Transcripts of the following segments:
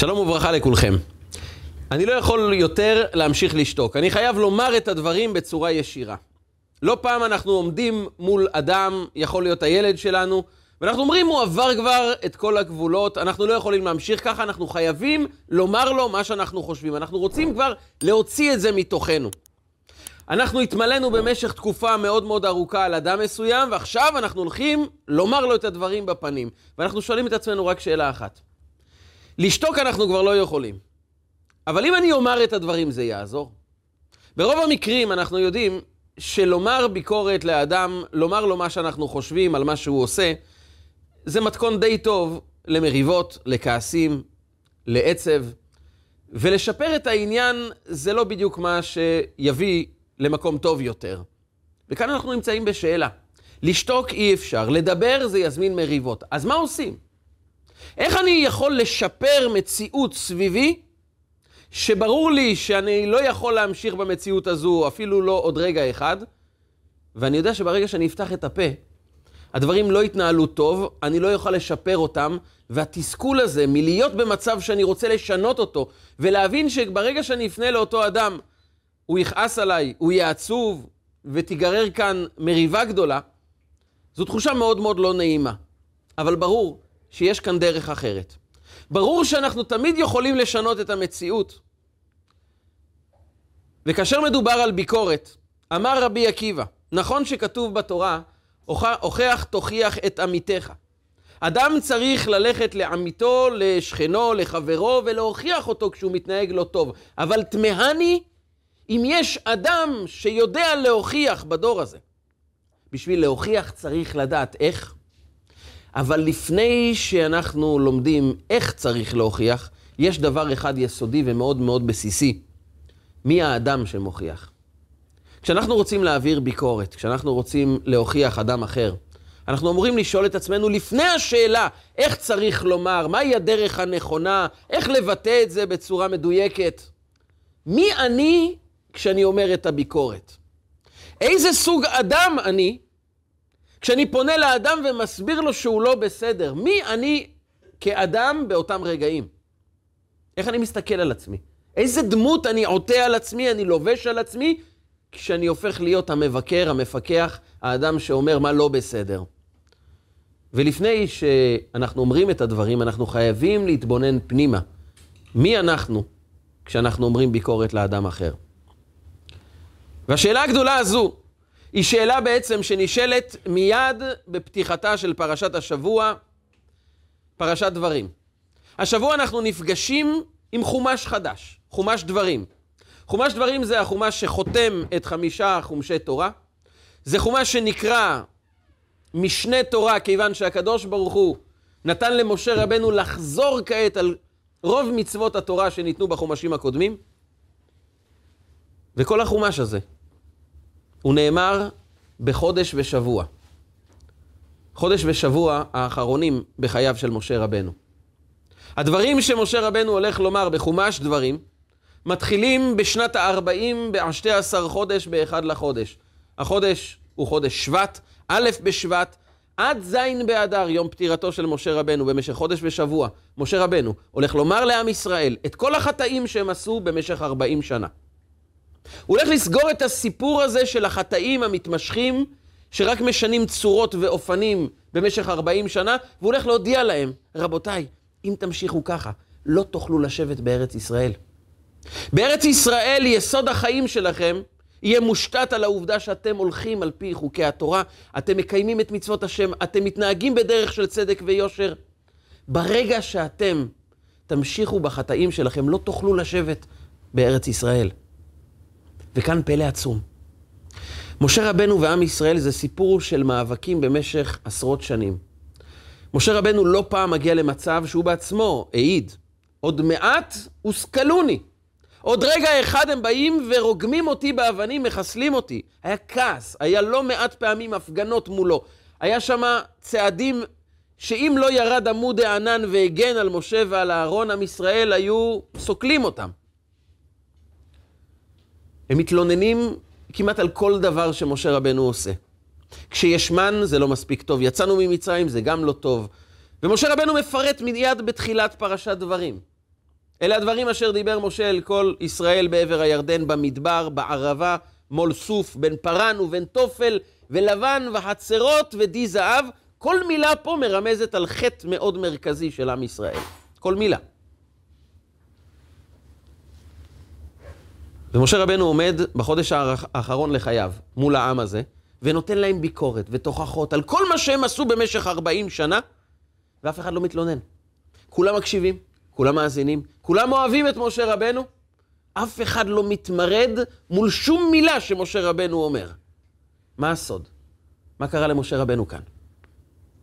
שלום וברכה לכולכם. אני לא יכול יותר להמשיך לשתוק. אני חייב לומר את הדברים בצורה ישירה. לא פעם אנחנו עומדים מול אדם, יכול להיות הילד שלנו, ואנחנו אומרים, הוא עבר כבר את כל הגבולות, אנחנו לא יכולים להמשיך ככה, אנחנו חייבים לומר לו מה שאנחנו חושבים. אנחנו רוצים כבר להוציא את זה מתוכנו. אנחנו התמלאנו במשך תקופה מאוד מאוד ארוכה על אדם מסוים, ועכשיו אנחנו הולכים לומר לו את הדברים בפנים. ואנחנו שואלים את עצמנו רק שאלה אחת. לשתוק אנחנו כבר לא יכולים. אבל אם אני אומר את הדברים זה יעזור. ברוב המקרים אנחנו יודעים שלומר ביקורת לאדם, לומר לו מה שאנחנו חושבים על מה שהוא עושה, זה מתכון די טוב למריבות, לכעסים, לעצב, ולשפר את העניין זה לא בדיוק מה שיביא למקום טוב יותר. וכאן אנחנו נמצאים בשאלה. לשתוק אי אפשר, לדבר זה יזמין מריבות. אז מה עושים? איך אני יכול לשפר מציאות סביבי, שברור לי שאני לא יכול להמשיך במציאות הזו אפילו לא עוד רגע אחד, ואני יודע שברגע שאני אפתח את הפה, הדברים לא יתנהלו טוב, אני לא אוכל לשפר אותם, והתסכול הזה מלהיות במצב שאני רוצה לשנות אותו, ולהבין שברגע שאני אפנה לאותו אדם, הוא יכעס עליי, הוא יהיה עצוב, ותיגרר כאן מריבה גדולה, זו תחושה מאוד מאוד לא נעימה. אבל ברור שיש כאן דרך אחרת. ברור שאנחנו תמיד יכולים לשנות את המציאות. וכאשר מדובר על ביקורת, אמר רבי עקיבא, נכון שכתוב בתורה, הוכח תוכיח את עמיתך. אדם צריך ללכת לעמיתו, לשכנו, לחברו, ולהוכיח אותו כשהוא מתנהג לא טוב. אבל תמהני אם יש אדם שיודע להוכיח בדור הזה. בשביל להוכיח צריך לדעת איך. אבל לפני שאנחנו לומדים איך צריך להוכיח, יש דבר אחד יסודי ומאוד מאוד בסיסי. מי האדם שמוכיח? כשאנחנו רוצים להעביר ביקורת, כשאנחנו רוצים להוכיח אדם אחר, אנחנו אמורים לשאול את עצמנו לפני השאלה איך צריך לומר, מהי הדרך הנכונה, איך לבטא את זה בצורה מדויקת. מי אני כשאני אומר את הביקורת? איזה סוג אדם אני כשאני פונה לאדם ומסביר לו שהוא לא בסדר? מי אני כאדם באותם רגעים? איך אני מסתכל על עצמי? איזה דמות אני עוטה על עצמי, אני לובש על עצמי, כשאני הופך להיות המבקר, המפקח, האדם שאומר מה לא בסדר. ולפני שאנחנו אומרים את הדברים, אנחנו חייבים להתבונן פנימה. מי אנחנו כשאנחנו אומרים ביקורת לאדם אחר? והשאלה הגדולה הזו היא שאלה בעצם שנשאלת מיד בפתיחתה של פרשת השבוע, פרשת דברים. השבוע אנחנו נפגשים עם חומש חדש, חומש דברים. חומש דברים זה החומש שחותם את חמישה חומשי תורה. זה חומש שנקרא משנה תורה, כיוון שהקדוש ברוך הוא נתן למשה רבנו לחזור כעת על רוב מצוות התורה שניתנו בחומשים הקודמים. וכל החומש הזה, הוא נאמר בחודש ושבוע. חודש ושבוע האחרונים בחייו של משה רבנו. הדברים שמשה רבנו הולך לומר בחומש דברים, מתחילים בשנת ה-40 ב-12 חודש באחד לחודש. החודש הוא חודש שבט, א' בשבט, עד ז' באדר, יום פטירתו של משה רבנו, במשך חודש ושבוע. משה רבנו הולך לומר לעם ישראל את כל החטאים שהם עשו במשך 40 שנה. הוא הולך לסגור את הסיפור הזה של החטאים המתמשכים, שרק משנים צורות ואופנים במשך 40 שנה, והוא הולך להודיע להם, רבותיי, אם תמשיכו ככה, לא תוכלו לשבת בארץ ישראל. בארץ ישראל יסוד החיים שלכם יהיה מושתת על העובדה שאתם הולכים על פי חוקי התורה, אתם מקיימים את מצוות השם, אתם מתנהגים בדרך של צדק ויושר. ברגע שאתם תמשיכו בחטאים שלכם, לא תוכלו לשבת בארץ ישראל. וכאן פלא עצום. משה רבנו ועם ישראל זה סיפור של מאבקים במשך עשרות שנים. משה רבנו לא פעם מגיע למצב שהוא בעצמו העיד, עוד מעט הושכלוני. עוד רגע אחד הם באים ורוגמים אותי באבנים, מחסלים אותי. היה כעס, היה לא מעט פעמים הפגנות מולו. היה שם צעדים שאם לא ירד עמוד הענן והגן על משה ועל אהרון, עם ישראל היו סוקלים אותם. הם מתלוננים כמעט על כל דבר שמשה רבנו עושה. כשיש מן זה לא מספיק טוב, יצאנו ממצרים זה גם לא טוב. ומשה רבנו מפרט מיד בתחילת פרשת דברים. אלה הדברים אשר דיבר משה אל כל ישראל בעבר הירדן, במדבר, בערבה, מול סוף, בין פרן ובין תופל, ולבן וחצרות ודי זהב. כל מילה פה מרמזת על חטא מאוד מרכזי של עם ישראל. כל מילה. ומשה רבנו עומד בחודש האחרון לחייו מול העם הזה, ונותן להם ביקורת ותוכחות על כל מה שהם עשו במשך 40 שנה, ואף אחד לא מתלונן. כולם מקשיבים, כולם מאזינים, כולם אוהבים את משה רבנו, אף אחד לא מתמרד מול שום מילה שמשה רבנו אומר. מה הסוד? מה קרה למשה רבנו כאן?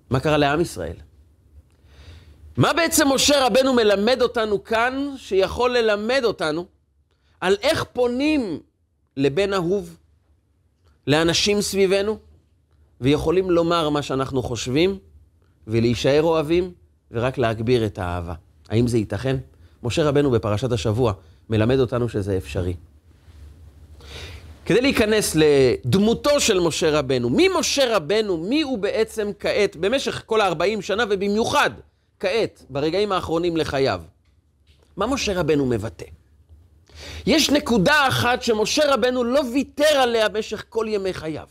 מה קרה לעם ישראל? מה בעצם משה רבנו מלמד אותנו כאן, שיכול ללמד אותנו על איך פונים לבן אהוב, לאנשים סביבנו, ויכולים לומר מה שאנחנו חושבים, ולהישאר אוהבים, ורק להגביר את האהבה. האם זה ייתכן? משה רבנו בפרשת השבוע מלמד אותנו שזה אפשרי. כדי להיכנס לדמותו של משה רבנו, מי משה רבנו, מי הוא בעצם כעת, במשך כל ה-40 שנה, ובמיוחד כעת, ברגעים האחרונים לחייו. מה משה רבנו מבטא? יש נקודה אחת שמשה רבנו לא ויתר עליה במשך כל ימי חייו.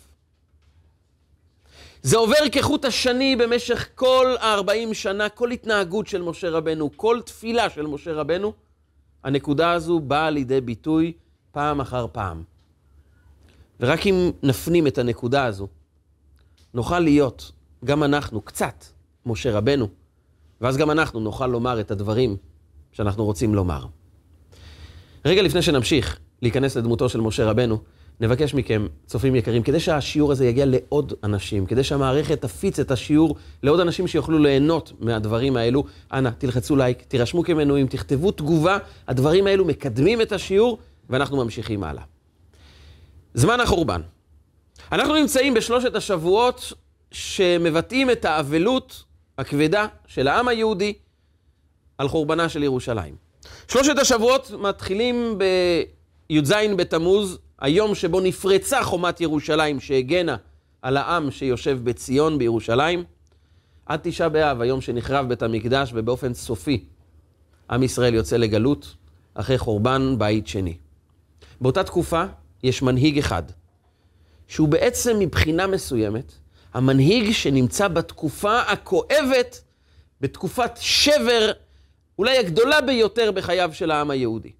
זה עובר כחוט השני במשך כל ה-40 שנה, כל התנהגות של משה רבנו, כל תפילה של משה רבנו, הנקודה הזו באה לידי ביטוי פעם אחר פעם. ורק אם נפנים את הנקודה הזו, נוכל להיות, גם אנחנו, קצת, משה רבנו, ואז גם אנחנו נוכל לומר את הדברים שאנחנו רוצים לומר. רגע לפני שנמשיך להיכנס לדמותו של משה רבנו, נבקש מכם, צופים יקרים, כדי שהשיעור הזה יגיע לעוד אנשים, כדי שהמערכת תפיץ את השיעור לעוד אנשים שיוכלו ליהנות מהדברים האלו, אנא, תלחצו לייק, תירשמו כמנויים, תכתבו תגובה, הדברים האלו מקדמים את השיעור, ואנחנו ממשיכים הלאה. זמן החורבן. אנחנו נמצאים בשלושת השבועות שמבטאים את האבלות הכבדה של העם היהודי על חורבנה של ירושלים. שלושת השבועות מתחילים בי"ז בתמוז, היום שבו נפרצה חומת ירושלים שהגנה על העם שיושב בציון בירושלים, עד תשעה באב, היום שנחרב בית המקדש, ובאופן סופי עם ישראל יוצא לגלות אחרי חורבן בית שני. באותה תקופה יש מנהיג אחד, שהוא בעצם מבחינה מסוימת, המנהיג שנמצא בתקופה הכואבת, בתקופת שבר, אולי הגדולה ביותר בחייו של העם היהודי.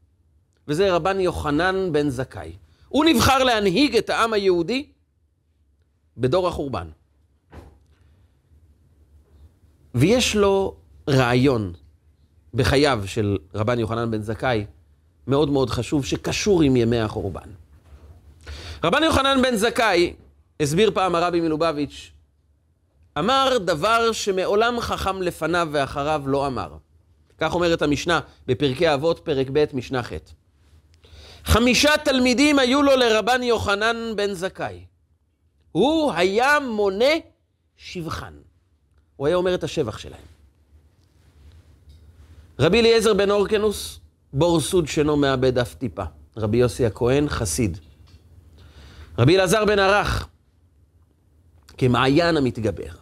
וזה רבן יוחנן בן זכאי. הוא נבחר להנהיג את העם היהודי בדור החורבן. ויש לו רעיון בחייו של רבן יוחנן בן זכאי, מאוד מאוד חשוב, שקשור עם ימי החורבן. רבן יוחנן בן זכאי, הסביר פעם הרבי מלובביץ', אמר דבר שמעולם חכם לפניו ואחריו לא אמר. כך אומרת המשנה בפרקי אבות, פרק ב', משנה ח'. חמישה תלמידים היו לו לרבן יוחנן בן זכאי. הוא היה מונה שבחן. הוא היה אומר את השבח שלהם. רבי אליעזר בן אורקנוס, בור סוד שאינו מאבד אף טיפה. רבי יוסי הכהן, חסיד. רבי אלעזר בן ערך, כמעיין המתגבר.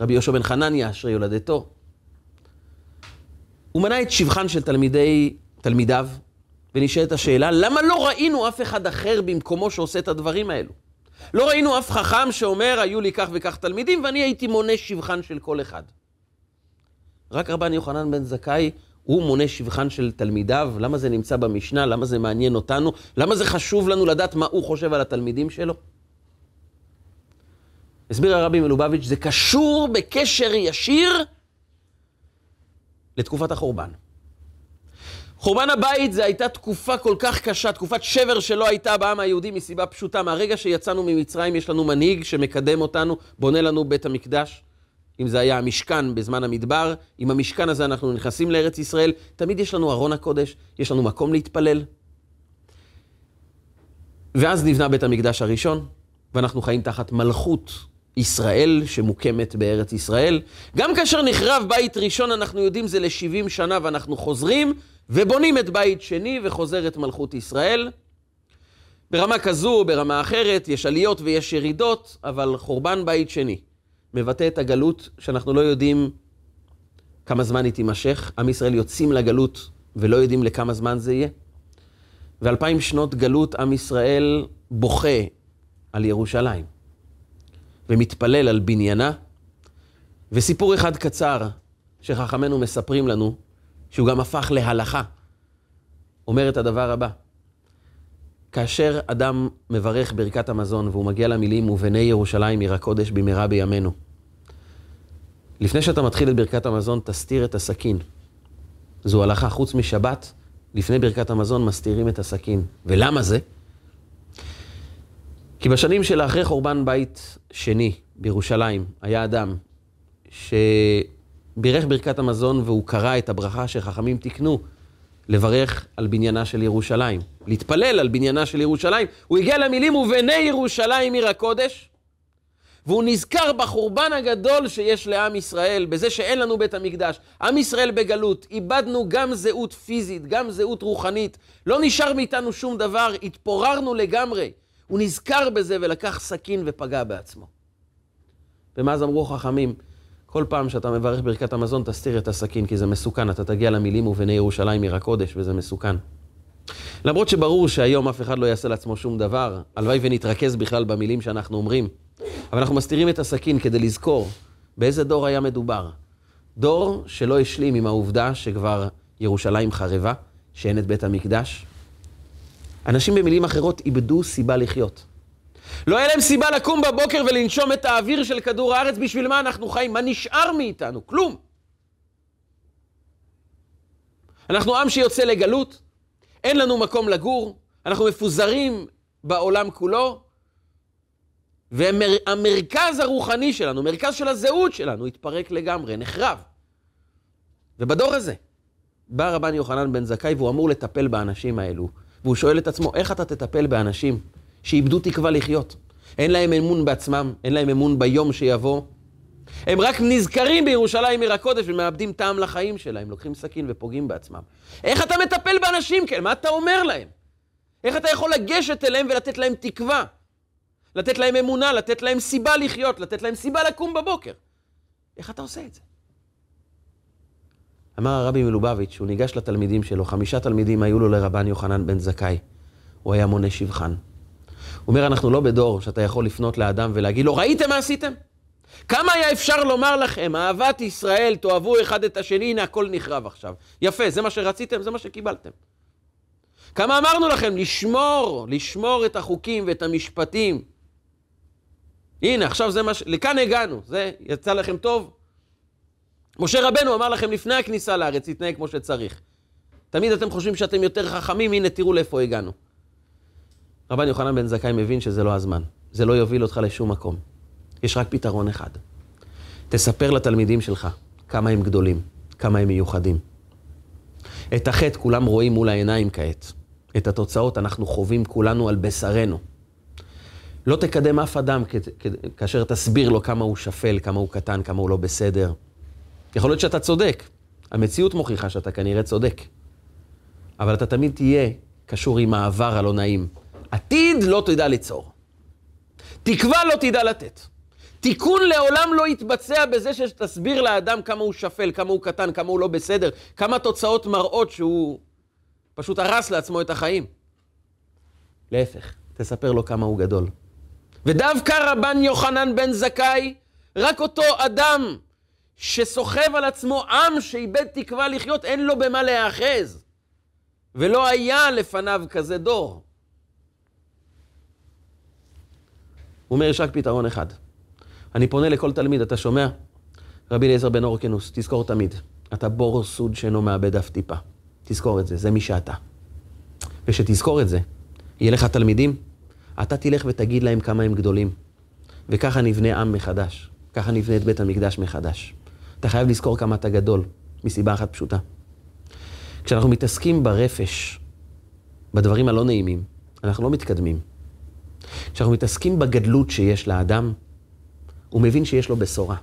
רבי יהושע בן חנניה, אשרי יולדתו. הוא מנה את שבחן של תלמידי, תלמידיו, ונשאלת השאלה, למה לא ראינו אף אחד אחר במקומו שעושה את הדברים האלו? לא ראינו אף חכם שאומר, היו לי כך וכך תלמידים, ואני הייתי מונה שבחן של כל אחד. רק רבן יוחנן בן זכאי, הוא מונה שבחן של תלמידיו, למה זה נמצא במשנה, למה זה מעניין אותנו, למה זה חשוב לנו לדעת מה הוא חושב על התלמידים שלו? הסביר הרבי מלובביץ', זה קשור בקשר ישיר לתקופת החורבן. חורבן הבית זה הייתה תקופה כל כך קשה, תקופת שבר שלא הייתה בעם היהודי מסיבה פשוטה. מהרגע שיצאנו ממצרים יש לנו מנהיג שמקדם אותנו, בונה לנו בית המקדש. אם זה היה המשכן בזמן המדבר, עם המשכן הזה אנחנו נכנסים לארץ ישראל, תמיד יש לנו ארון הקודש, יש לנו מקום להתפלל. ואז נבנה בית המקדש הראשון, ואנחנו חיים תחת מלכות ישראל שמוקמת בארץ ישראל. גם כאשר נחרב בית ראשון, אנחנו יודעים זה ל-70 שנה ואנחנו חוזרים ובונים את בית שני וחוזרת מלכות ישראל. ברמה כזו ברמה אחרת, יש עליות ויש ירידות, אבל חורבן בית שני מבטא את הגלות שאנחנו לא יודעים כמה זמן היא תימשך. עם ישראל יוצאים לגלות ולא יודעים לכמה זמן זה יהיה. ואלפיים שנות גלות עם ישראל בוכה על ירושלים, ומתפלל על בניינה. וסיפור אחד קצר שחכמינו מספרים לנו, שהוא גם הפך להלכה, אומר את הדבר הבא: כאשר אדם מברך ברכת המזון והוא מגיע למילים ובני ירושלים עיר הקודש במהרה בימינו, לפני שאתה מתחיל את ברכת המזון, תסתיר את הסכין. זו הלכה, חוץ משבת, לפני ברכת המזון מסתירים את הסכין. ולמה זה? כי בשנים של אחרי חורבן בית שני בירושלים, היה אדם שבירך ברכת המזון והוא קרא את הברכה שחכמים תיקנו לברך על בניינה של ירושלים, להתפלל על בניינה של ירושלים. הוא הגיע למילים ובני ירושלים עיר הקודש, והוא נזכר בחורבן הגדול שיש לעם ישראל, בזה שאין לנו בית המקדש. עם ישראל בגלות, איבדנו גם זהות פיזית, גם זהות רוחנית. לא נשאר מאיתנו שום דבר, התפוררנו לגמרי. הוא נזכר בזה ולקח סכין ופגע בעצמו. ומאז אמרו חכמים, כל פעם שאתה מברך ברכת המזון, תסתיר את הסכין, כי זה מסוכן. אתה תגיע למילים ובני ירושלים עיר הקודש, וזה מסוכן. למרות שברור שהיום אף אחד לא יעשה לעצמו שום דבר, הלוואי ונתרכז בכלל במילים שאנחנו אומרים. אבל אנחנו מסתירים את הסכין כדי לזכור באיזה דור היה מדובר. דור שלא השלים עם העובדה שכבר ירושלים חרבה, שאין את בית המקדש. אנשים במילים אחרות איבדו סיבה לחיות. לא היה להם סיבה לקום בבוקר ולנשום את האוויר של כדור הארץ, בשביל מה אנחנו חיים? מה נשאר מאיתנו? כלום. אנחנו עם שיוצא לגלות, אין לנו מקום לגור, אנחנו מפוזרים בעולם כולו, והמרכז הרוחני שלנו, מרכז של הזהות שלנו, התפרק לגמרי, נחרב. ובדור הזה בא רבן יוחנן בן זכאי והוא אמור לטפל באנשים האלו. והוא שואל את עצמו, איך אתה תטפל באנשים שאיבדו תקווה לחיות? אין להם אמון בעצמם, אין להם אמון ביום שיבוא. הם רק נזכרים בירושלים עיר הקודש ומאבדים טעם לחיים שלהם, לוקחים סכין ופוגעים בעצמם. איך אתה מטפל באנשים כאלה? מה אתה אומר להם? איך אתה יכול לגשת אליהם ולתת להם תקווה? לתת להם אמונה, לתת להם סיבה לחיות, לתת להם סיבה לקום בבוקר. איך אתה עושה את זה? אמר הרבי מלובביץ', הוא ניגש לתלמידים שלו, חמישה תלמידים היו לו לרבן יוחנן בן זכאי. הוא היה מונה שבחן. הוא אומר, אנחנו לא בדור שאתה יכול לפנות לאדם ולהגיד לו, ראיתם מה עשיתם? כמה היה אפשר לומר לכם, אהבת ישראל, תאהבו אחד את השני, הנה הכל נחרב עכשיו. יפה, זה מה שרציתם, זה מה שקיבלתם. כמה אמרנו לכם, לשמור, לשמור את החוקים ואת המשפטים. הנה, עכשיו זה מה ש... לכאן הגענו, זה יצא לכם טוב? משה רבנו אמר לכם לפני הכניסה לארץ, תתנהג כמו שצריך. תמיד אתם חושבים שאתם יותר חכמים, הנה תראו לאיפה הגענו. רבן יוחנן בן זכאי מבין שזה לא הזמן. זה לא יוביל אותך לשום מקום. יש רק פתרון אחד. תספר לתלמידים שלך כמה הם גדולים, כמה הם מיוחדים. את החטא כולם רואים מול העיניים כעת. את התוצאות אנחנו חווים כולנו על בשרנו. לא תקדם אף אדם כאשר תסביר לו כמה הוא שפל, כמה הוא קטן, כמה הוא לא בסדר. יכול להיות שאתה צודק. המציאות מוכיחה שאתה כנראה צודק. אבל אתה תמיד תהיה קשור עם העבר הלא נעים. עתיד לא תדע ליצור. תקווה לא תדע לתת. תיקון לעולם לא יתבצע בזה שתסביר לאדם כמה הוא שפל, כמה הוא קטן, כמה הוא לא בסדר, כמה תוצאות מראות שהוא פשוט הרס לעצמו את החיים. להפך, תספר לו כמה הוא גדול. ודווקא רבן יוחנן בן זכאי, רק אותו אדם שסוחב על עצמו עם שאיבד תקווה לחיות, אין לו במה להיאחז. ולא היה לפניו כזה דור. הוא אומר, יש רק פתרון אחד. אני פונה לכל תלמיד, אתה שומע? רבי אליעזר בן אורקנוס, תזכור תמיד, אתה בור סוד שאינו מאבד אף טיפה. תזכור את זה, זה מי שאתה. ושתזכור את זה, יהיה לך תלמידים, אתה תלך ותגיד להם כמה הם גדולים. וככה נבנה עם מחדש. ככה נבנה את בית המקדש מחדש. אתה חייב לזכור כמה אתה גדול, מסיבה אחת פשוטה. כשאנחנו מתעסקים ברפש, בדברים הלא נעימים, אנחנו לא מתקדמים. כשאנחנו מתעסקים בגדלות שיש לאדם, הוא מבין שיש לו בשורה.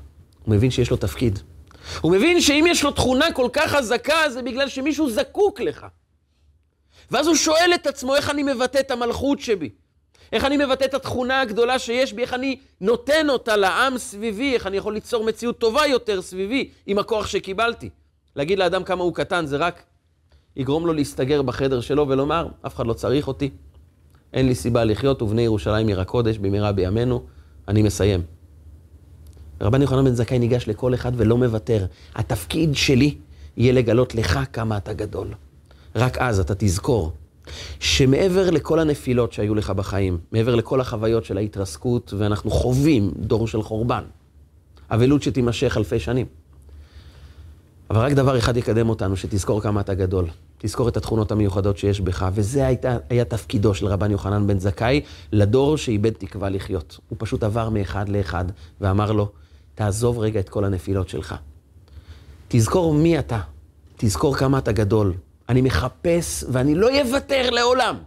הוא מבין שיש לו תפקיד. הוא מבין שאם יש לו תכונה כל כך חזקה, זה בגלל שמישהו זקוק לך. ואז הוא שואל את עצמו, איך אני מבטא את המלכות שבי? איך אני מבטא את התכונה הגדולה שיש בי, איך אני נותן אותה לעם סביבי, איך אני יכול ליצור מציאות טובה יותר סביבי עם הכוח שקיבלתי. להגיד לאדם כמה הוא קטן זה רק יגרום לו להסתגר בחדר שלו ולומר, אף אחד לא צריך אותי, אין לי סיבה לחיות, ובני ירושלים עיר הקודש במהרה בימינו, אני מסיים. רבן יוחנן בן זכאי ניגש לכל אחד ולא מוותר. התפקיד שלי יהיה לגלות לך כמה אתה גדול. רק אז אתה תזכור שמעבר לכל הנפילות שהיו לך בחיים, מעבר לכל החוויות של ההתרסקות, ואנחנו חווים דור של חורבן, אבלות שתימשך אלפי שנים. אבל רק דבר אחד יקדם אותנו, שתזכור כמה אתה גדול. תזכור את התכונות המיוחדות שיש בך, וזה הייתה, היה תפקידו של רבן יוחנן בן זכאי לדור שאיבד תקווה לחיות. הוא פשוט עבר מאחד לאחד ואמר לו, תעזוב רגע את כל הנפילות שלך. תזכור מי אתה, תזכור כמה אתה גדול. אני מחפש ואני לא אוותר לעולם.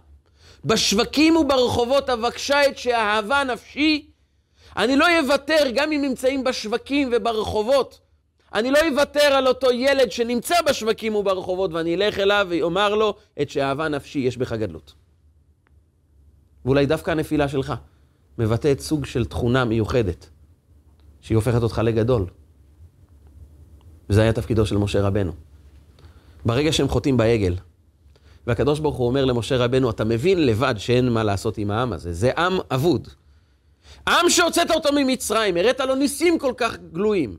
בשווקים וברחובות אבקשה את שאהבה נפשי. אני לא אוותר גם אם נמצאים בשווקים וברחובות. אני לא אוותר על אותו ילד שנמצא בשווקים וברחובות ואני אלך אליו ואומר לו את שאהבה נפשי, יש בך גדלות. ואולי דווקא הנפילה שלך מבטאת סוג של תכונה מיוחדת. שהיא הופכת אותך לגדול. וזה היה תפקידו של משה רבנו. ברגע שהם חוטאים בעגל, והקדוש ברוך הוא אומר למשה רבנו, אתה מבין לבד שאין מה לעשות עם העם הזה, זה עם אבוד. עם שהוצאת אותו ממצרים, הראת לו ניסים כל כך גלויים.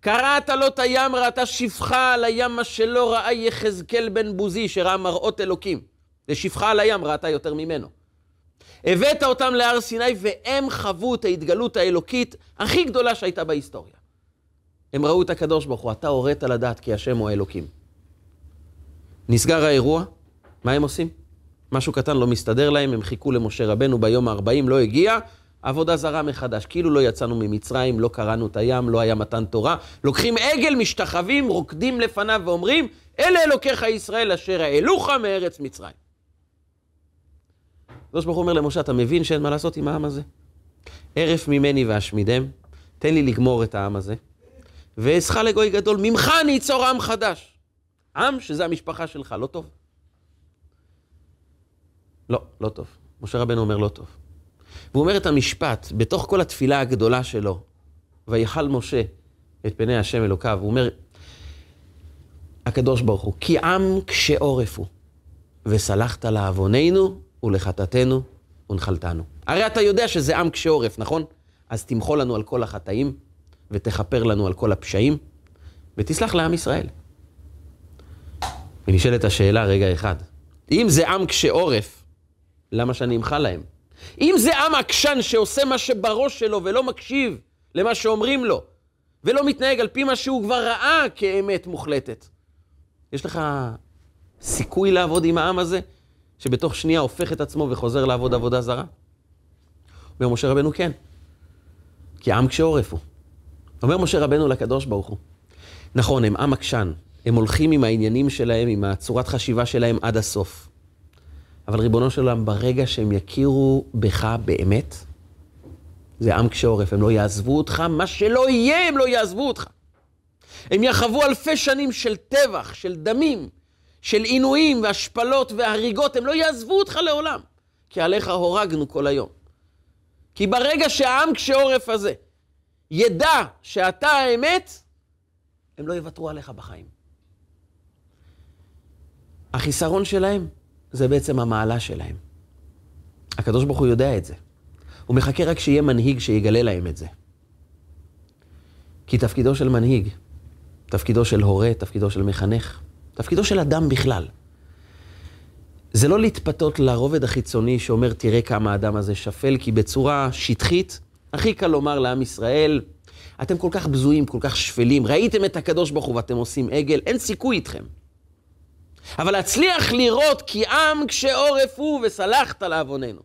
קראת לו את הים, ראתה שפחה על הים, מה שלא ראה יחזקאל בן בוזי, שראה מראות אלוקים. זה שפחה על הים, ראתה יותר ממנו. הבאת אותם להר סיני, והם חוו את ההתגלות האלוקית הכי גדולה שהייתה בהיסטוריה. הם ראו את הקדוש ברוך הוא, אתה הורית לדעת כי השם הוא האלוקים. נסגר האירוע, מה הם עושים? משהו קטן לא מסתדר להם, הם חיכו למשה רבנו ביום ה-40, לא הגיע, עבודה זרה מחדש. כאילו לא יצאנו ממצרים, לא קראנו את הים, לא היה מתן תורה. לוקחים עגל, משתחווים, רוקדים לפניו ואומרים, אלה אלוקיך ישראל אשר העלוך מארץ מצרים. הקדוש ברוך הוא אומר למשה, אתה מבין שאין מה לעשות עם העם הזה? ערף ממני ואשמידם, תן לי לגמור את העם הזה, ואעשך לגוי גדול, ממך אני אצור עם חדש. עם שזה המשפחה שלך, לא טוב? לא, לא טוב. משה רבנו אומר לא טוב. והוא אומר את המשפט, בתוך כל התפילה הגדולה שלו, ויכל משה את פני השם אלוקיו, הוא אומר, הקדוש ברוך הוא, כי עם קשה עורף הוא, וסלחת לעווננו ולחטאתנו ונחלתנו. הרי אתה יודע שזה עם קשה עורף, נכון? אז תמחול לנו על כל החטאים, ותכפר לנו על כל הפשעים, ותסלח לעם ישראל. ונשאלת השאלה רגע אחד, אם זה עם קשה עורף, למה שאני אמחל להם? אם זה עם עקשן שעושה מה שבראש שלו ולא מקשיב למה שאומרים לו, ולא מתנהג על פי מה שהוא כבר ראה כאמת מוחלטת, יש לך סיכוי לעבוד עם העם הזה? שבתוך שנייה הופך את עצמו וחוזר לעבוד עבודה זרה? אומר משה רבנו, כן. כי העם קשה עורף הוא. אומר משה רבנו לקדוש ברוך הוא, נכון, הם עם עקשן, הם הולכים עם העניינים שלהם, עם הצורת חשיבה שלהם עד הסוף. אבל ריבונו של עולם, ברגע שהם יכירו בך באמת, זה עם קשה עורף, הם לא יעזבו אותך, מה שלא יהיה, הם לא יעזבו אותך. הם יחוו אלפי שנים של טבח, של דמים, של עינויים והשפלות והריגות, הם לא יעזבו אותך לעולם, כי עליך הורגנו כל היום. כי ברגע שהעם קשה עורף הזה ידע שאתה האמת, הם לא יוותרו עליך בחיים. החיסרון שלהם זה בעצם המעלה שלהם. הקדוש ברוך הוא יודע את זה. הוא מחכה רק שיהיה מנהיג שיגלה להם את זה. כי תפקידו של מנהיג, תפקידו של הורה, תפקידו של מחנך, תפקידו של אדם בכלל. זה לא להתפתות לרובד החיצוני שאומר, תראה כמה האדם הזה שפל, כי בצורה שטחית, הכי קל לומר לעם ישראל, אתם כל כך בזויים, כל כך שפלים, ראיתם את הקדוש ברוך הוא ואתם עושים עגל, אין סיכוי איתכם. אבל להצליח לראות כי עם קשה עורף הוא וסלחת לעווננו.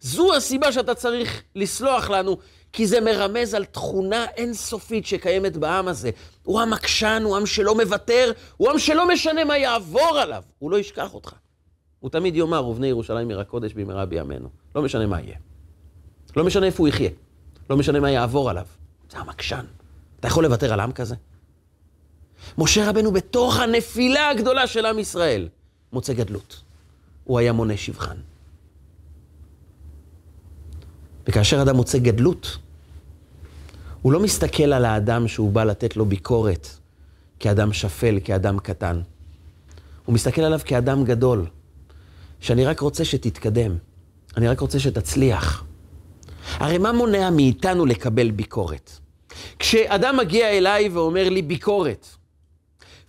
זו הסיבה שאתה צריך לסלוח לנו, כי זה מרמז על תכונה אינסופית שקיימת בעם הזה. הוא עם עקשן, הוא עם שלא מוותר, הוא עם שלא משנה מה יעבור עליו, הוא לא ישכח אותך. הוא תמיד יאמר, ובני ירושלים עיר הקודש במהרה בימינו. לא משנה מה יהיה. לא משנה איפה הוא יחיה. לא משנה מה יעבור עליו. זה עם עקשן. אתה יכול לוותר על עם כזה? משה רבנו בתוך הנפילה הגדולה של עם ישראל מוצא גדלות. הוא היה מונה שבחן. וכאשר אדם מוצא גדלות, הוא לא מסתכל על האדם שהוא בא לתת לו ביקורת כאדם שפל, כאדם קטן. הוא מסתכל עליו כאדם גדול, שאני רק רוצה שתתקדם, אני רק רוצה שתצליח. הרי מה מונע מאיתנו לקבל ביקורת? כשאדם מגיע אליי ואומר לי ביקורת,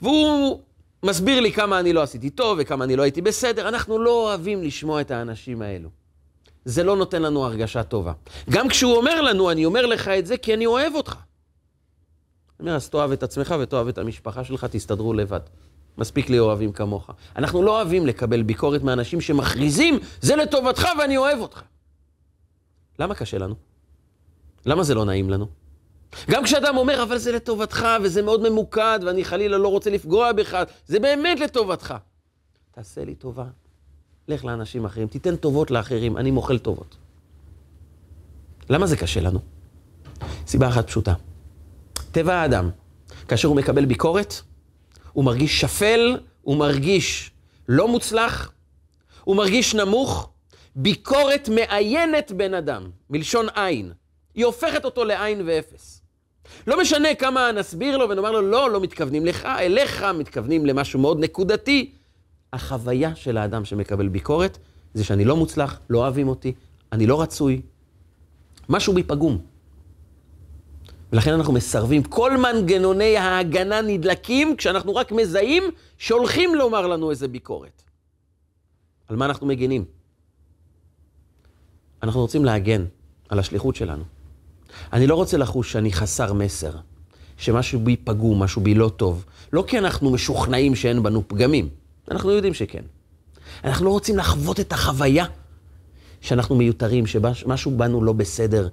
והוא מסביר לי כמה אני לא עשיתי טוב וכמה אני לא הייתי בסדר, אנחנו לא אוהבים לשמוע את האנשים האלו. זה לא נותן לנו הרגשה טובה. גם כשהוא אומר לנו, אני אומר לך את זה כי אני אוהב אותך. אני אומר, אז תאהב את עצמך ותאהב את המשפחה שלך, תסתדרו לבד. מספיק לי אוהבים כמוך. אנחנו לא אוהבים לקבל ביקורת מאנשים שמכריזים, זה לטובתך ואני אוהב אותך. למה קשה לנו? למה זה לא נעים לנו? גם כשאדם אומר, אבל זה לטובתך, וזה מאוד ממוקד, ואני חלילה לא רוצה לפגוע בך, זה באמת לטובתך. תעשה לי טובה, לך לאנשים אחרים, תיתן טובות לאחרים, אני מוכל טובות. למה זה קשה לנו? סיבה אחת פשוטה. טבע האדם, כאשר הוא מקבל ביקורת, הוא מרגיש שפל, הוא מרגיש לא מוצלח, הוא מרגיש נמוך. ביקורת מעיינת בן אדם, מלשון עין. היא הופכת אותו לעין ואפס. לא משנה כמה נסביר לו ונאמר לו, לא, לא מתכוונים לך, אליך, מתכוונים למשהו מאוד נקודתי. החוויה של האדם שמקבל ביקורת זה שאני לא מוצלח, לא אוהבים אותי, אני לא רצוי. משהו בי פגום. ולכן אנחנו מסרבים. כל מנגנוני ההגנה נדלקים כשאנחנו רק מזהים שהולכים לומר לנו איזה ביקורת. על מה אנחנו מגינים? אנחנו רוצים להגן על השליחות שלנו. אני לא רוצה לחוש שאני חסר מסר, שמשהו בי פגום, משהו בי לא טוב. לא כי אנחנו משוכנעים שאין בנו פגמים, אנחנו יודעים שכן. אנחנו לא רוצים לחוות את החוויה שאנחנו מיותרים, שמשהו בנו לא בסדר,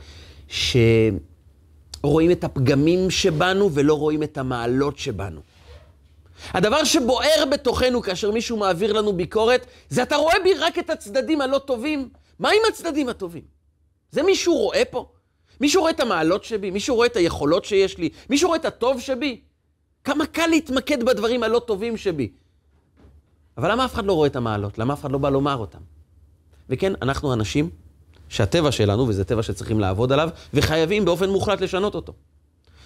שרואים את הפגמים שבנו ולא רואים את המעלות שבנו. הדבר שבוער בתוכנו כאשר מישהו מעביר לנו ביקורת, זה אתה רואה בי רק את הצדדים הלא טובים. מה עם הצדדים הטובים? זה מישהו רואה פה? מישהו רואה את המעלות שבי? מישהו רואה את היכולות שיש לי? מישהו רואה את הטוב שבי? כמה קל להתמקד בדברים הלא טובים שבי. אבל למה אף אחד לא רואה את המעלות? למה אף אחד לא בא לומר אותם? וכן, אנחנו אנשים שהטבע שלנו, וזה טבע שצריכים לעבוד עליו, וחייבים באופן מוחלט לשנות אותו.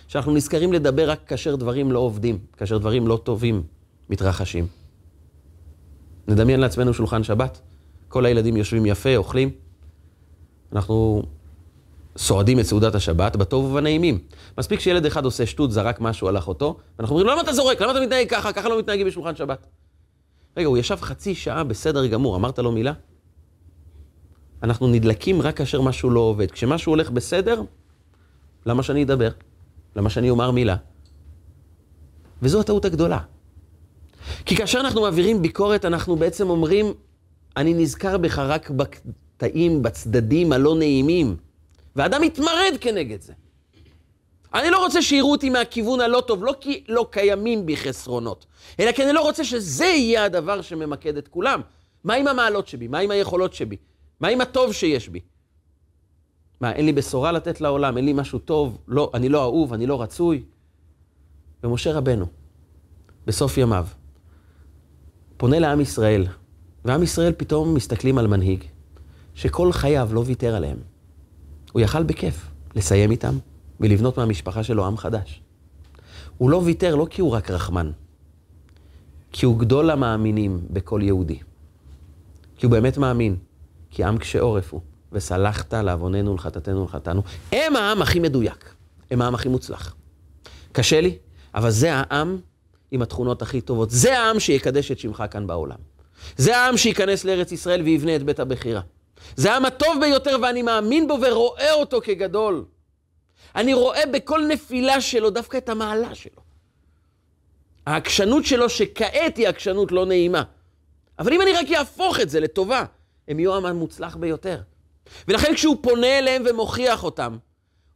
שאנחנו נזכרים לדבר רק כאשר דברים לא עובדים, כאשר דברים לא טובים מתרחשים. נדמיין לעצמנו שולחן שבת, כל הילדים יושבים יפה, אוכלים. אנחנו סועדים את סעודת השבת בטוב ובנעימים. מספיק שילד אחד עושה שטות, זרק משהו על אחותו, ואנחנו אומרים, למה אתה זורק? למה אתה מתנהג ככה? ככה לא מתנהגים בשולחן שבת. רגע, הוא ישב חצי שעה בסדר גמור, אמרת לו מילה? אנחנו נדלקים רק כאשר משהו לא עובד. כשמשהו הולך בסדר, למה שאני אדבר? למה שאני אומר מילה? וזו הטעות הגדולה. כי כאשר אנחנו מעבירים ביקורת, אנחנו בעצם אומרים, אני נזכר בך רק בקטעים, בצדדים הלא נעימים. ואדם מתמרד כנגד זה. אני לא רוצה שיראו אותי מהכיוון הלא טוב, לא כי לא קיימים בי חסרונות, אלא כי אני לא רוצה שזה יהיה הדבר שממקד את כולם. מה עם המעלות שבי? מה עם היכולות שבי? מה עם הטוב שיש בי? מה, אין לי בשורה לתת לעולם? אין לי משהו טוב? לא, אני לא אהוב, אני לא רצוי? ומשה רבנו, בסוף ימיו, פונה לעם ישראל, ועם ישראל פתאום מסתכלים על מנהיג שכל חייו לא ויתר עליהם. הוא יכל בכיף לסיים איתם ולבנות מהמשפחה שלו עם חדש. הוא לא ויתר לא כי הוא רק רחמן, כי הוא גדול המאמינים בכל יהודי. כי הוא באמת מאמין, כי עם קשה עורף הוא, וסלחת לעווננו ולחטאתנו ולחטאנו. הם העם הכי מדויק, הם העם הכי מוצלח. קשה לי, אבל זה העם עם התכונות הכי טובות. זה העם שיקדש את שמך כאן בעולם. זה העם שייכנס לארץ ישראל ויבנה את בית הבחירה. זה העם הטוב ביותר ואני מאמין בו ורואה אותו כגדול. אני רואה בכל נפילה שלו דווקא את המעלה שלו. העקשנות שלו שכעת היא עקשנות לא נעימה. אבל אם אני רק אהפוך את זה לטובה, הם יהיו העם המוצלח ביותר. ולכן כשהוא פונה אליהם ומוכיח אותם,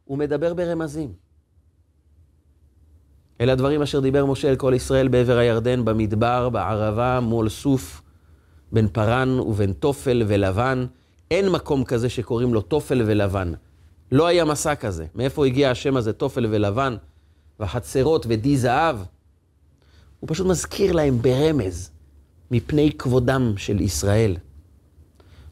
הוא מדבר ברמזים. אלה הדברים אשר דיבר משה אל כל ישראל בעבר הירדן, במדבר, בערבה, מול סוף, בין פרן ובין תופל ולבן, אין מקום כזה שקוראים לו תופל ולבן. לא היה מסע כזה. מאיפה הגיע השם הזה, תופל ולבן, והחצרות ודי זהב? הוא פשוט מזכיר להם ברמז, מפני כבודם של ישראל.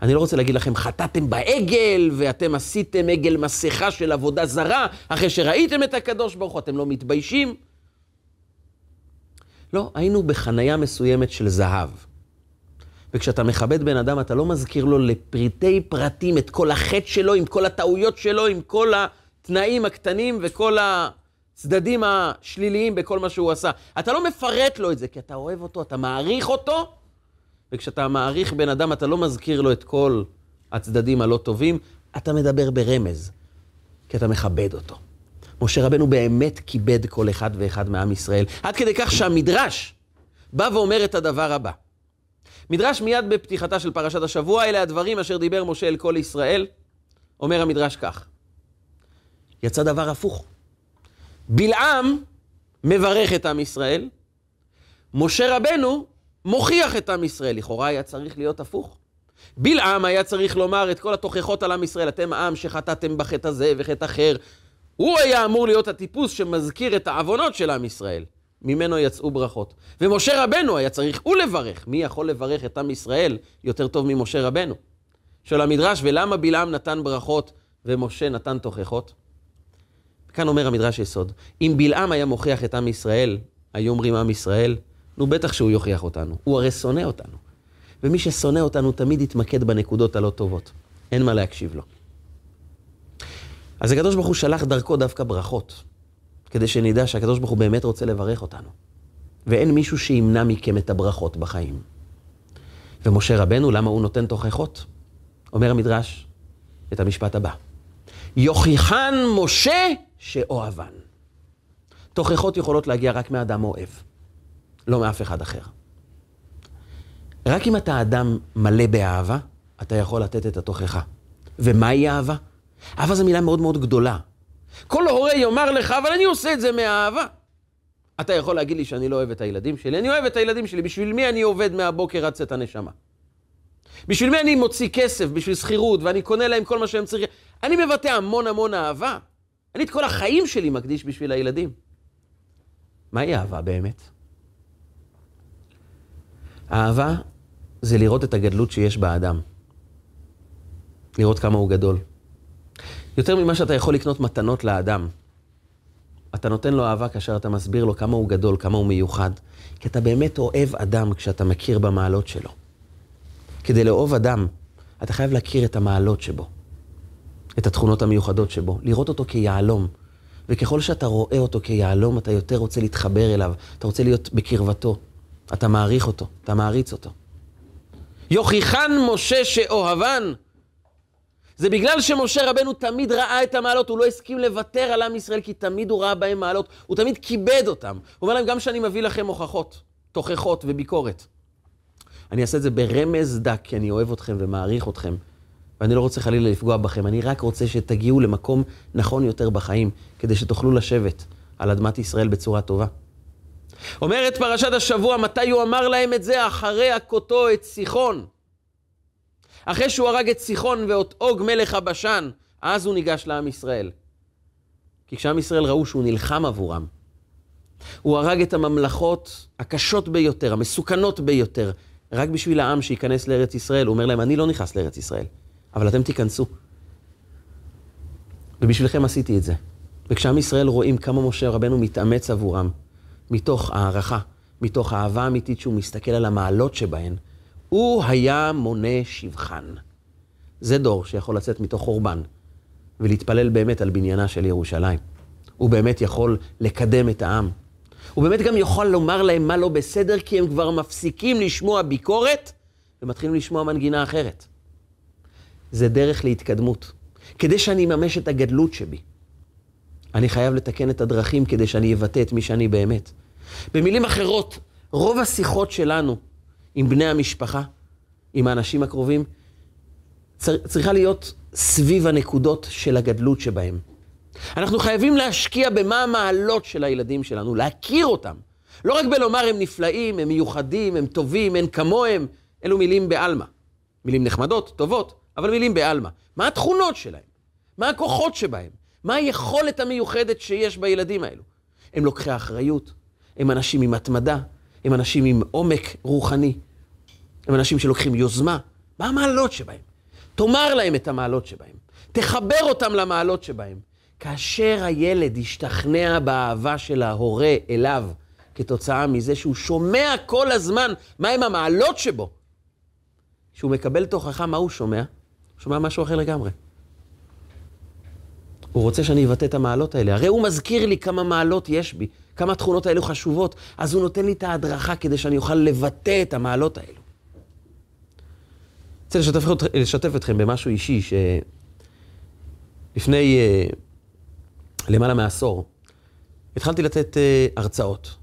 אני לא רוצה להגיד לכם, חטאתם בעגל, ואתם עשיתם עגל מסכה של עבודה זרה, אחרי שראיתם את הקדוש ברוך הוא, אתם לא מתביישים? לא, היינו בחנייה מסוימת של זהב. וכשאתה מכבד בן אדם, אתה לא מזכיר לו לפרטי פרטים את כל החטא שלו, עם כל הטעויות שלו, עם כל התנאים הקטנים וכל הצדדים השליליים בכל מה שהוא עשה. אתה לא מפרט לו את זה, כי אתה אוהב אותו, אתה מעריך אותו, וכשאתה מעריך בן אדם, אתה לא מזכיר לו את כל הצדדים הלא טובים, אתה מדבר ברמז, כי אתה מכבד אותו. משה רבנו באמת כיבד כל אחד ואחד מעם ישראל, עד כדי כך שהמדרש בא ואומר את הדבר הבא. מדרש מיד בפתיחתה של פרשת השבוע, אלה הדברים אשר דיבר משה אל כל ישראל. אומר המדרש כך, יצא דבר הפוך. בלעם מברך את עם ישראל, משה רבנו מוכיח את עם ישראל. לכאורה היה צריך להיות הפוך. בלעם היה צריך לומר את כל התוכחות על עם ישראל, אתם עם שחטאתם בחטא הזה וחטא אחר. הוא היה אמור להיות הטיפוס שמזכיר את העוונות של עם ישראל. ממנו יצאו ברכות. ומשה רבנו היה צריך הוא לברך. מי יכול לברך את עם ישראל יותר טוב ממשה רבנו? שואל המדרש, ולמה בלעם נתן ברכות ומשה נתן תוכחות? כאן אומר המדרש יסוד, אם בלעם היה מוכיח את עם ישראל, היו אומרים עם ישראל, נו בטח שהוא יוכיח אותנו, הוא הרי שונא אותנו. ומי ששונא אותנו תמיד יתמקד בנקודות הלא טובות. אין מה להקשיב לו. אז הקדוש ברוך הוא שלח דרכו דווקא ברכות. כדי שנדע שהקדוש ברוך הוא באמת רוצה לברך אותנו. ואין מישהו שימנע מכם את הברכות בחיים. ומשה רבנו, למה הוא נותן תוכחות? אומר המדרש את המשפט הבא: יוכיחן משה שאוהבן. תוכחות יכולות להגיע רק מאדם אוהב, לא מאף אחד אחר. רק אם אתה אדם מלא באהבה, אתה יכול לתת את התוכחה. ומהי אהבה? אהבה זו מילה מאוד מאוד גדולה. כל הורה יאמר לך, אבל אני עושה את זה מאהבה. אתה יכול להגיד לי שאני לא אוהב את הילדים שלי? אני אוהב את הילדים שלי. בשביל מי אני עובד מהבוקר עד צאת הנשמה? בשביל מי אני מוציא כסף? בשביל שכירות, ואני קונה להם כל מה שהם צריכים. אני מבטא המון המון אהבה. אני את כל החיים שלי מקדיש בשביל הילדים. מהי אהבה באמת? אהבה זה לראות את הגדלות שיש באדם. לראות כמה הוא גדול. יותר ממה שאתה יכול לקנות מתנות לאדם. אתה נותן לו אהבה כאשר אתה מסביר לו כמה הוא גדול, כמה הוא מיוחד. כי אתה באמת אוהב אדם כשאתה מכיר במעלות שלו. כדי לאהוב אדם, אתה חייב להכיר את המעלות שבו, את התכונות המיוחדות שבו, לראות אותו כיהלום. וככל שאתה רואה אותו כיהלום, אתה יותר רוצה להתחבר אליו, אתה רוצה להיות בקרבתו, אתה מעריך אותו, אתה מעריץ אותו. יוכיחן משה שאוהבן, זה בגלל שמשה רבנו תמיד ראה את המעלות, הוא לא הסכים לוותר על עם ישראל, כי תמיד הוא ראה בהם מעלות, הוא תמיד כיבד אותם. הוא אומר להם, גם שאני מביא לכם הוכחות, תוכחות וביקורת. אני אעשה את זה ברמז דק, כי אני אוהב אתכם ומעריך אתכם, ואני לא רוצה חלילה לפגוע בכם, אני רק רוצה שתגיעו למקום נכון יותר בחיים, כדי שתוכלו לשבת על אדמת ישראל בצורה טובה. אומרת פרשת השבוע, מתי הוא אמר להם את זה? אחרי הכותו את סיחון. אחרי שהוא הרג את סיחון ואת אוג מלך הבשן, אז הוא ניגש לעם ישראל. כי כשעם ישראל ראו שהוא נלחם עבורם, הוא הרג את הממלכות הקשות ביותר, המסוכנות ביותר, רק בשביל העם שייכנס לארץ ישראל. הוא אומר להם, אני לא נכנס לארץ ישראל, אבל אתם תיכנסו. ובשבילכם עשיתי את זה. וכשעם ישראל רואים כמה משה רבנו מתאמץ עבורם, מתוך הערכה, מתוך אהבה אמיתית שהוא מסתכל על המעלות שבהן, הוא היה מונה שבחן. זה דור שיכול לצאת מתוך חורבן ולהתפלל באמת על בניינה של ירושלים. הוא באמת יכול לקדם את העם. הוא באמת גם יכול לומר להם מה לא בסדר, כי הם כבר מפסיקים לשמוע ביקורת ומתחילים לשמוע מנגינה אחרת. זה דרך להתקדמות. כדי שאני אממש את הגדלות שבי, אני חייב לתקן את הדרכים כדי שאני אבטא את מי שאני באמת. במילים אחרות, רוב השיחות שלנו עם בני המשפחה, עם האנשים הקרובים, צר, צריכה להיות סביב הנקודות של הגדלות שבהם. אנחנו חייבים להשקיע במה המעלות של הילדים שלנו, להכיר אותם. לא רק בלומר הם נפלאים, הם מיוחדים, הם טובים, אין כמוהם, אלו מילים בעלמא. מילים נחמדות, טובות, אבל מילים בעלמא. מה התכונות שלהם? מה הכוחות שבהם? מה היכולת המיוחדת שיש בילדים האלו? הם לוקחי אחריות, הם אנשים עם התמדה, הם אנשים עם עומק רוחני, הם אנשים שלוקחים יוזמה. מה המעלות שבהם? תאמר להם את המעלות שבהם. תחבר אותם למעלות שבהם. כאשר הילד ישתכנע באהבה של ההורה אליו, כתוצאה מזה שהוא שומע כל הזמן מהם המעלות שבו. כשהוא מקבל תוכחה, מה הוא שומע? הוא שומע משהו אחר לגמרי. הוא רוצה שאני אבטא את המעלות האלה. הרי הוא מזכיר לי כמה מעלות יש בי, כמה התכונות האלו חשובות, אז הוא נותן לי את ההדרכה כדי שאני אוכל לבטא את המעלות האלו. רוצה לשתף, לשתף אתכם במשהו אישי, שלפני uh, למעלה מעשור התחלתי לתת uh, הרצאות.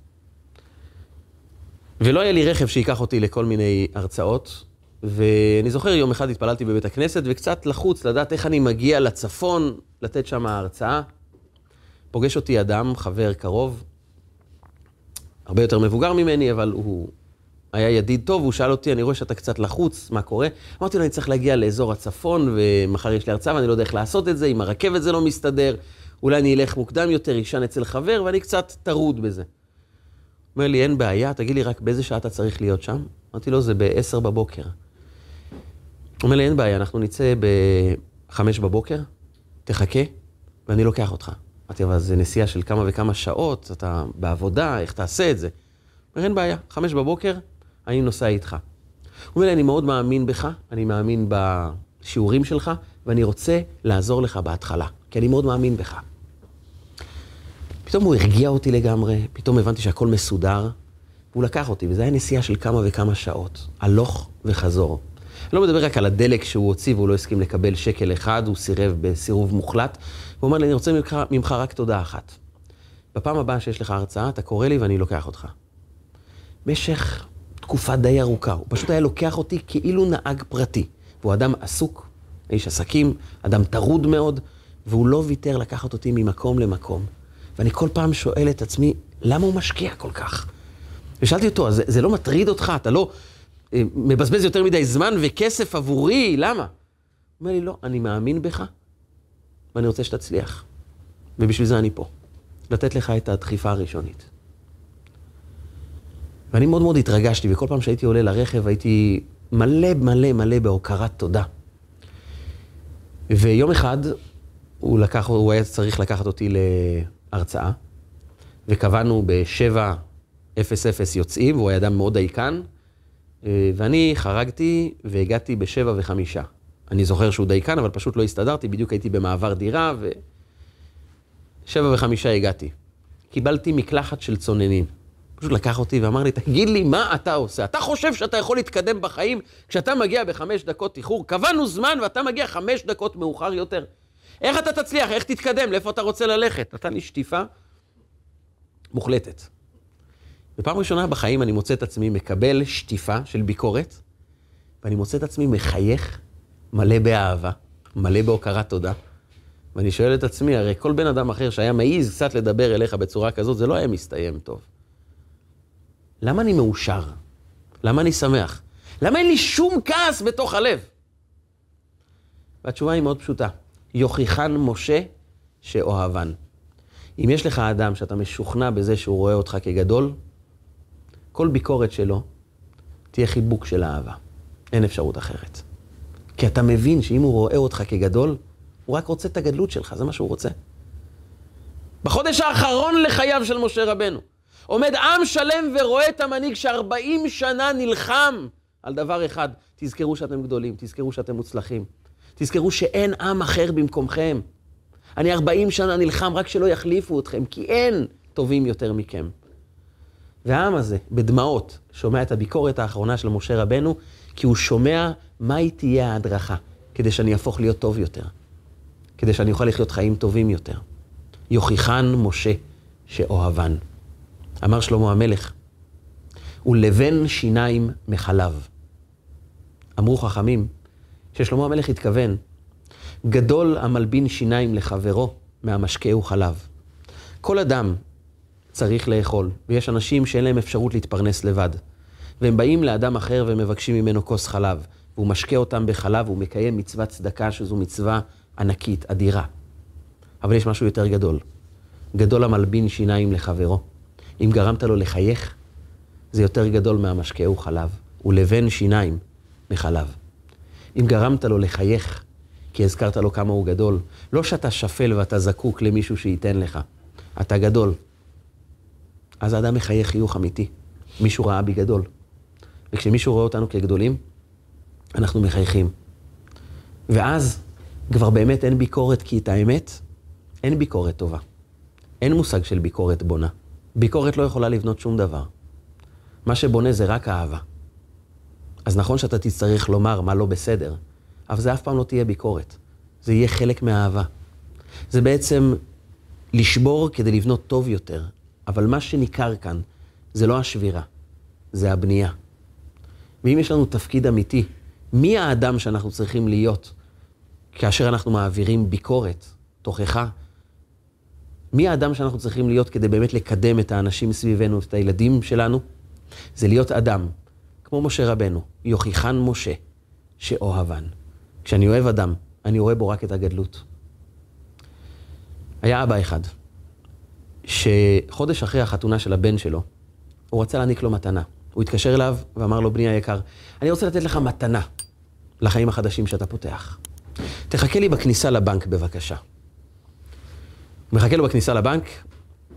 ולא היה לי רכב שייקח אותי לכל מיני הרצאות, ואני זוכר יום אחד התפללתי בבית הכנסת, וקצת לחוץ לדעת איך אני מגיע לצפון לתת שם הרצאה. פוגש אותי אדם, חבר קרוב, הרבה יותר מבוגר ממני, אבל הוא היה ידיד טוב, הוא שאל אותי, אני רואה שאתה קצת לחוץ, מה קורה? אמרתי לו, אני צריך להגיע לאזור הצפון, ומחר יש לי הרצאה, ואני לא יודע איך לעשות את זה, עם הרכבת זה לא מסתדר, אולי אני אלך מוקדם יותר, אשן אצל חבר, ואני קצת טרוד בזה. אומר לי, אין בעיה, תגיד לי רק באיזה שעה אתה צריך להיות שם? אמרתי לו, זה ב-10 בבוקר. אומר לי, אין בעיה, אנחנו נצא ב-5 בבוקר, תחכה, ואני לוקח אותך. אמרתי, אבל זה נסיעה של כמה וכמה שעות, אתה בעבודה, איך תעשה את זה? אומר, אין בעיה, 5 בבוקר, אני נוסע איתך. הוא אומר לי, אני מאוד מאמין בך, אני מאמין בשיעורים שלך, ואני רוצה לעזור לך בהתחלה, כי אני מאוד מאמין בך. פתאום הוא הרגיע אותי לגמרי, פתאום הבנתי שהכל מסודר, והוא לקח אותי, וזו הייתה נסיעה של כמה וכמה שעות, הלוך וחזור. אני לא מדבר רק על הדלק שהוא הוציא והוא לא הסכים לקבל שקל אחד, הוא סירב בסירוב מוחלט. הוא אומר לי, אני רוצה ממך, ממך רק תודה אחת. בפעם הבאה שיש לך הרצאה, אתה קורא לי ואני לוקח אותך. במשך תקופה די ארוכה, הוא פשוט היה לוקח אותי כאילו נהג פרטי. והוא אדם עסוק, איש עסקים, אדם טרוד מאוד, והוא לא ויתר לקחת אותי ממקום למקום. ואני כל פעם שואל את עצמי, למה הוא משקיע כל כך? ושאלתי אותו, זה, זה לא מטריד אותך? אתה לא אה, מבזבז יותר מדי זמן וכסף עבורי? למה? הוא אומר לי, לא, אני מאמין בך, ואני רוצה שתצליח. ובשביל זה אני פה. לתת לך את הדחיפה הראשונית. ואני מאוד מאוד התרגשתי, וכל פעם שהייתי עולה לרכב הייתי מלא מלא מלא בהוקרת תודה. ויום אחד הוא, לקח, הוא היה צריך לקחת אותי להרצאה, וקבענו ב-7:00 יוצאים, והוא היה אדם מאוד דייקן, אה, ואני חרגתי והגעתי ב-7 וחמישה. אני זוכר שהוא דייקן, אבל פשוט לא הסתדרתי, בדיוק הייתי במעבר דירה, ו... שבע וחמישה הגעתי. קיבלתי מקלחת של צוננים. פשוט לקח אותי ואמר לי, תגיד לי, מה אתה עושה? אתה חושב שאתה יכול להתקדם בחיים כשאתה מגיע בחמש דקות איחור? קבענו זמן ואתה מגיע חמש דקות מאוחר יותר. איך אתה תצליח? איך תתקדם? לאיפה אתה רוצה ללכת? נתן לי שטיפה מוחלטת. בפעם ראשונה בחיים אני מוצא את עצמי מקבל שטיפה של ביקורת, ואני מוצא את עצמי מחייך, מלא באהבה, מלא בהוקרת תודה. ואני שואל את עצמי, הרי כל בן אדם אחר שהיה מעז קצת לדבר אליך בצורה כזאת, זה לא היה מסתיים טוב. למה אני מאושר? למה אני שמח? למה אין לי שום כעס בתוך הלב? והתשובה היא מאוד פשוטה. יוכיחן משה שאוהבן. אם יש לך אדם שאתה משוכנע בזה שהוא רואה אותך כגדול, כל ביקורת שלו תהיה חיבוק של אהבה. אין אפשרות אחרת. כי אתה מבין שאם הוא רואה אותך כגדול, הוא רק רוצה את הגדלות שלך, זה מה שהוא רוצה. בחודש האחרון לחייו של משה רבנו, עומד עם שלם ורואה את המנהיג שארבעים שנה נלחם על דבר אחד, תזכרו שאתם גדולים, תזכרו שאתם מוצלחים, תזכרו שאין עם אחר במקומכם. אני ארבעים שנה נלחם רק שלא יחליפו אתכם, כי אין טובים יותר מכם. והעם הזה, בדמעות, שומע את הביקורת האחרונה של משה רבנו, כי הוא שומע מהי תהיה ההדרכה, כדי שאני אהפוך להיות טוב יותר, כדי שאני אוכל לחיות חיים טובים יותר. יוכיחן משה שאוהבן. אמר שלמה המלך, ולבן שיניים מחלב. אמרו חכמים ששלמה המלך התכוון, גדול המלבין שיניים לחברו מהמשקהו חלב. כל אדם צריך לאכול, ויש אנשים שאין להם אפשרות להתפרנס לבד. והם באים לאדם אחר ומבקשים ממנו כוס חלב, והוא משקה אותם בחלב, והוא מקיים מצוות צדקה, שזו מצווה ענקית, אדירה. אבל יש משהו יותר גדול. גדול המלבין שיניים לחברו. אם גרמת לו לחייך, זה יותר גדול מהמשקהו חלב, ולבן שיניים מחלב. אם גרמת לו לחייך, כי הזכרת לו כמה הוא גדול, לא שאתה שפל ואתה זקוק למישהו שייתן לך, אתה גדול. אז האדם מחייך חיוך אמיתי. מישהו ראה בי גדול. וכשמישהו רואה אותנו כגדולים, אנחנו מחייכים. ואז כבר באמת אין ביקורת, כי את האמת, אין ביקורת טובה. אין מושג של ביקורת בונה. ביקורת לא יכולה לבנות שום דבר. מה שבונה זה רק אהבה. אז נכון שאתה תצטרך לומר מה לא בסדר, אבל זה אף פעם לא תהיה ביקורת. זה יהיה חלק מהאהבה. זה בעצם לשבור כדי לבנות טוב יותר, אבל מה שניכר כאן זה לא השבירה, זה הבנייה. ואם יש לנו תפקיד אמיתי, מי האדם שאנחנו צריכים להיות כאשר אנחנו מעבירים ביקורת, תוכחה? מי האדם שאנחנו צריכים להיות כדי באמת לקדם את האנשים סביבנו, את הילדים שלנו? זה להיות אדם, כמו משה רבנו, יוכיחן משה, שאוהבן. כשאני אוהב אדם, אני רואה בו רק את הגדלות. היה אבא אחד, שחודש אחרי החתונה של הבן שלו, הוא רצה להעניק לו מתנה. הוא התקשר אליו ואמר לו, בני היקר, אני רוצה לתת לך מתנה לחיים החדשים שאתה פותח. תחכה לי בכניסה לבנק בבקשה. מחכה לו בכניסה לבנק,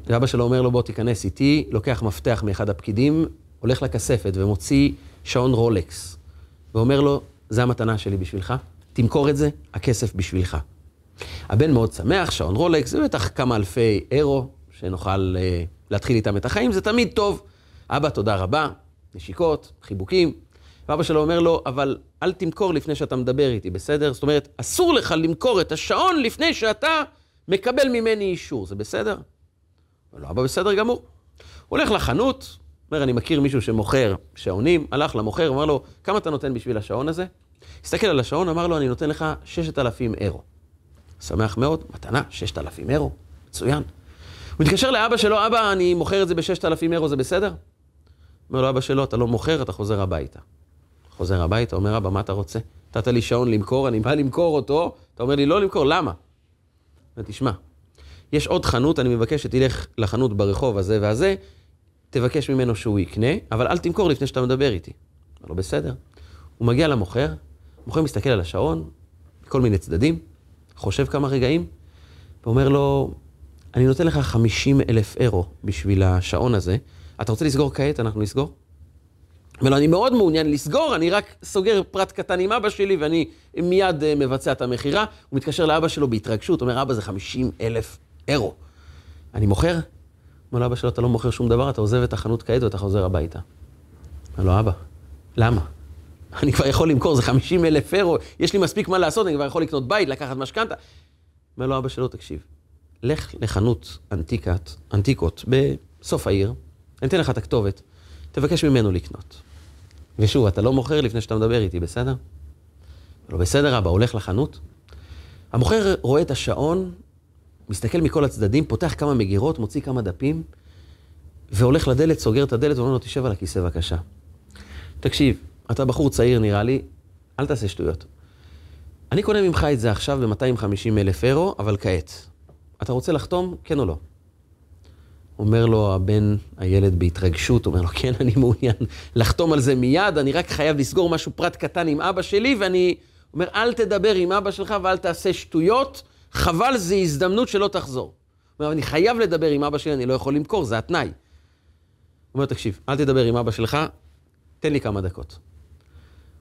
ואבא שלו אומר לו, בוא תיכנס איתי, לוקח מפתח מאחד הפקידים, הולך לכספת ומוציא שעון רולקס, ואומר לו, זה המתנה שלי בשבילך, תמכור את זה, הכסף בשבילך. הבן מאוד שמח, שעון רולקס, זה בטח כמה אלפי אירו, שנוכל uh, להתחיל איתם את החיים, זה תמיד טוב. אבא, תודה רבה, נשיקות, חיבוקים. ואבא שלו אומר לו, אבל אל תמכור לפני שאתה מדבר איתי, בסדר? זאת אומרת, אסור לך למכור את השעון לפני שאתה מקבל ממני אישור, זה בסדר? אומר לו, אבא, בסדר גמור. הוא הולך לחנות, אומר, אני מכיר מישהו שמוכר שעונים, הלך למוכר, אמר לו, כמה אתה נותן בשביל השעון הזה? הסתכל על השעון, אמר לו, אני נותן לך 6,000 אירו. שמח מאוד, מתנה, 6,000 אירו, מצוין. הוא מתקשר לאבא שלו, אבא, אני מוכר את זה ב-6,000 אירו, זה בסדר? אומר לו, אבא שלו, אתה לא מוכר, אתה חוזר הביתה. חוזר הביתה, אומר, אבא, מה אתה רוצה? נתת לי שעון למכור, אני בא למכור אותו, אתה אומר לי, לא למכור, למה? תשמע, יש עוד חנות, אני מבקש שתלך לחנות ברחוב הזה והזה, תבקש ממנו שהוא יקנה, אבל אל תמכור לפני שאתה מדבר איתי. אומר לו, בסדר. הוא מגיע למוכר, המוכר מסתכל על השעון, מכל מיני צדדים, חושב כמה רגעים, ואומר לו, אני נותן לך 50 אלף אירו בשביל השעון הזה, אתה רוצה לסגור כעת? אנחנו נסגור? לו, אני מאוד מעוניין לסגור, אני רק סוגר פרט קטן עם אבא שלי ואני מיד uh, מבצע את המכירה. הוא מתקשר לאבא שלו בהתרגשות, אומר, אבא, זה 50 אלף אירו. אני מוכר? אומר לאבא שלו, אתה לא מוכר שום דבר, אתה עוזב את החנות כעת ואתה חוזר הביתה. אומר לו, אבא, למה? אני כבר יכול למכור, זה 50 אלף אירו, יש לי מספיק מה לעשות, אני כבר יכול לקנות בית, לקחת משכנתה. אומר לו אבא שלו, תקשיב, לך לחנות אנטיקת, אנטיקות בסוף העיר, אני אתן לך את הכתובת, תבקש ממנו לקנות. ושוב, אתה לא מוכר לפני שאתה מדבר איתי, בסדר? לא בסדר, אבא, הולך לחנות. המוכר רואה את השעון, מסתכל מכל הצדדים, פותח כמה מגירות, מוציא כמה דפים, והולך לדלת, סוגר את הדלת, ואומר לו, תשב על הכיסא בבקשה. תקשיב, אתה בחור צעיר נראה לי, אל תעשה שטויות. אני קונה ממך את זה עכשיו ב-250 אלף אירו, אבל כעת. אתה רוצה לחתום, כן או לא? אומר לו הבן, הילד בהתרגשות, אומר לו, כן, אני מעוניין לחתום על זה מיד, אני רק חייב לסגור משהו פרט קטן עם אבא שלי, ואני אומר, אל תדבר עם אבא שלך ואל תעשה שטויות, חבל, זו הזדמנות שלא תחזור. הוא אומר, אני חייב לדבר עם אבא שלי, אני לא יכול למכור, זה התנאי. הוא אומר, תקשיב, אל תדבר עם אבא שלך, תן לי כמה דקות.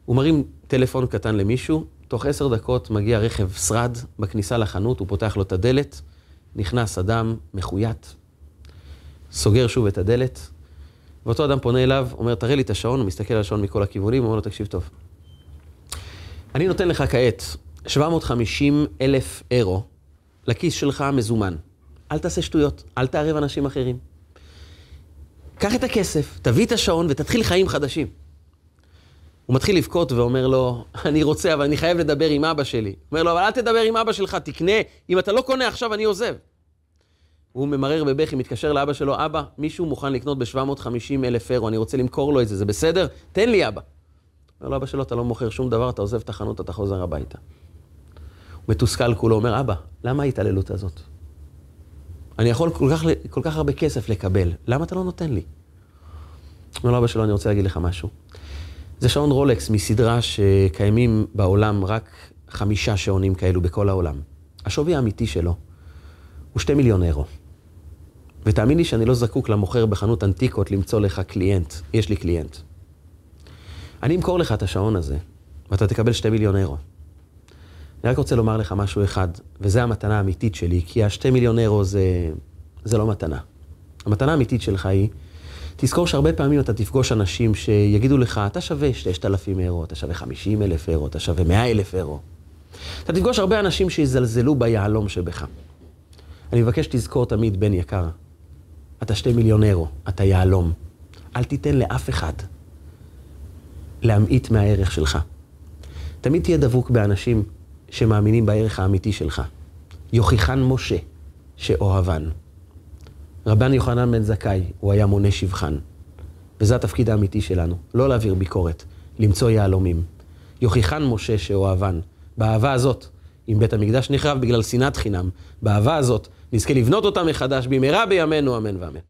הוא מרים טלפון קטן למישהו, תוך עשר דקות מגיע רכב שרד בכניסה לחנות, הוא פותח לו את הדלת, נכנס אדם מחויית, סוגר שוב את הדלת, ואותו אדם פונה אליו, אומר, תראה לי את השעון, הוא מסתכל על השעון מכל הכיוונים, הוא אומר לו, תקשיב טוב. אני נותן לך כעת 750 אלף אירו לכיס שלך מזומן. אל תעשה שטויות, אל תערב אנשים אחרים. קח את הכסף, תביא את השעון ותתחיל חיים חדשים. הוא מתחיל לבכות ואומר לו, אני רוצה, אבל אני חייב לדבר עם אבא שלי. הוא אומר לו, אבל אל תדבר עם אבא שלך, תקנה, אם אתה לא קונה עכשיו, אני עוזב. הוא ממרר בבכי, מתקשר לאבא שלו, אבא, מישהו מוכן לקנות ב-750 אלף אירו, אני רוצה למכור לו את זה, זה בסדר? תן לי אבא. אומר לו, אבא שלו, אתה לא מוכר שום דבר, אתה עוזב את החנות, אתה חוזר הביתה. הוא מתוסכל כולו, אומר, אבא, למה ההתעללות הזאת? אני יכול כל כך, כל כך הרבה כסף לקבל, למה אתה לא נותן לי? אומר לו, אבא שלו, אני רוצה להגיד לך משהו. זה שעון רולקס מסדרה שקיימים בעולם רק חמישה שעונים כאלו בכל העולם. השווי האמיתי שלו הוא שתי מיליון אירו. ותאמין לי שאני לא זקוק למוכר בחנות אנטיקות למצוא לך קליינט. יש לי קליינט. אני אמכור לך את השעון הזה, ואתה תקבל שתי מיליון אירו. אני רק רוצה לומר לך משהו אחד, וזו המתנה האמיתית שלי, כי השתי מיליון אירו זה, זה לא מתנה. המתנה האמיתית שלך היא, תזכור שהרבה פעמים אתה תפגוש אנשים שיגידו לך, אתה שווה 6,000 אירו, אתה שווה 50 אלף אירו, אתה שווה 100 אלף אירו. אתה תפגוש הרבה אנשים שיזלזלו ביהלום שבך. אני מבקש שתזכור תמיד, בן יקר, אתה שתי מיליון אירו, אתה יהלום. אל תיתן לאף אחד להמעיט מהערך שלך. תמיד תהיה דבוק באנשים שמאמינים בערך האמיתי שלך. יוכיחן משה שאוהבן. רבן יוחנן בן זכאי, הוא היה מונה שבחן. וזה התפקיד האמיתי שלנו, לא להעביר ביקורת, למצוא יהלומים. יוכיחן משה שאוהבן. באהבה הזאת, אם בית המקדש נחרב בגלל שנאת חינם, באהבה הזאת נזכה לבנות אותה מחדש במהרה בימינו, אמן ואמן.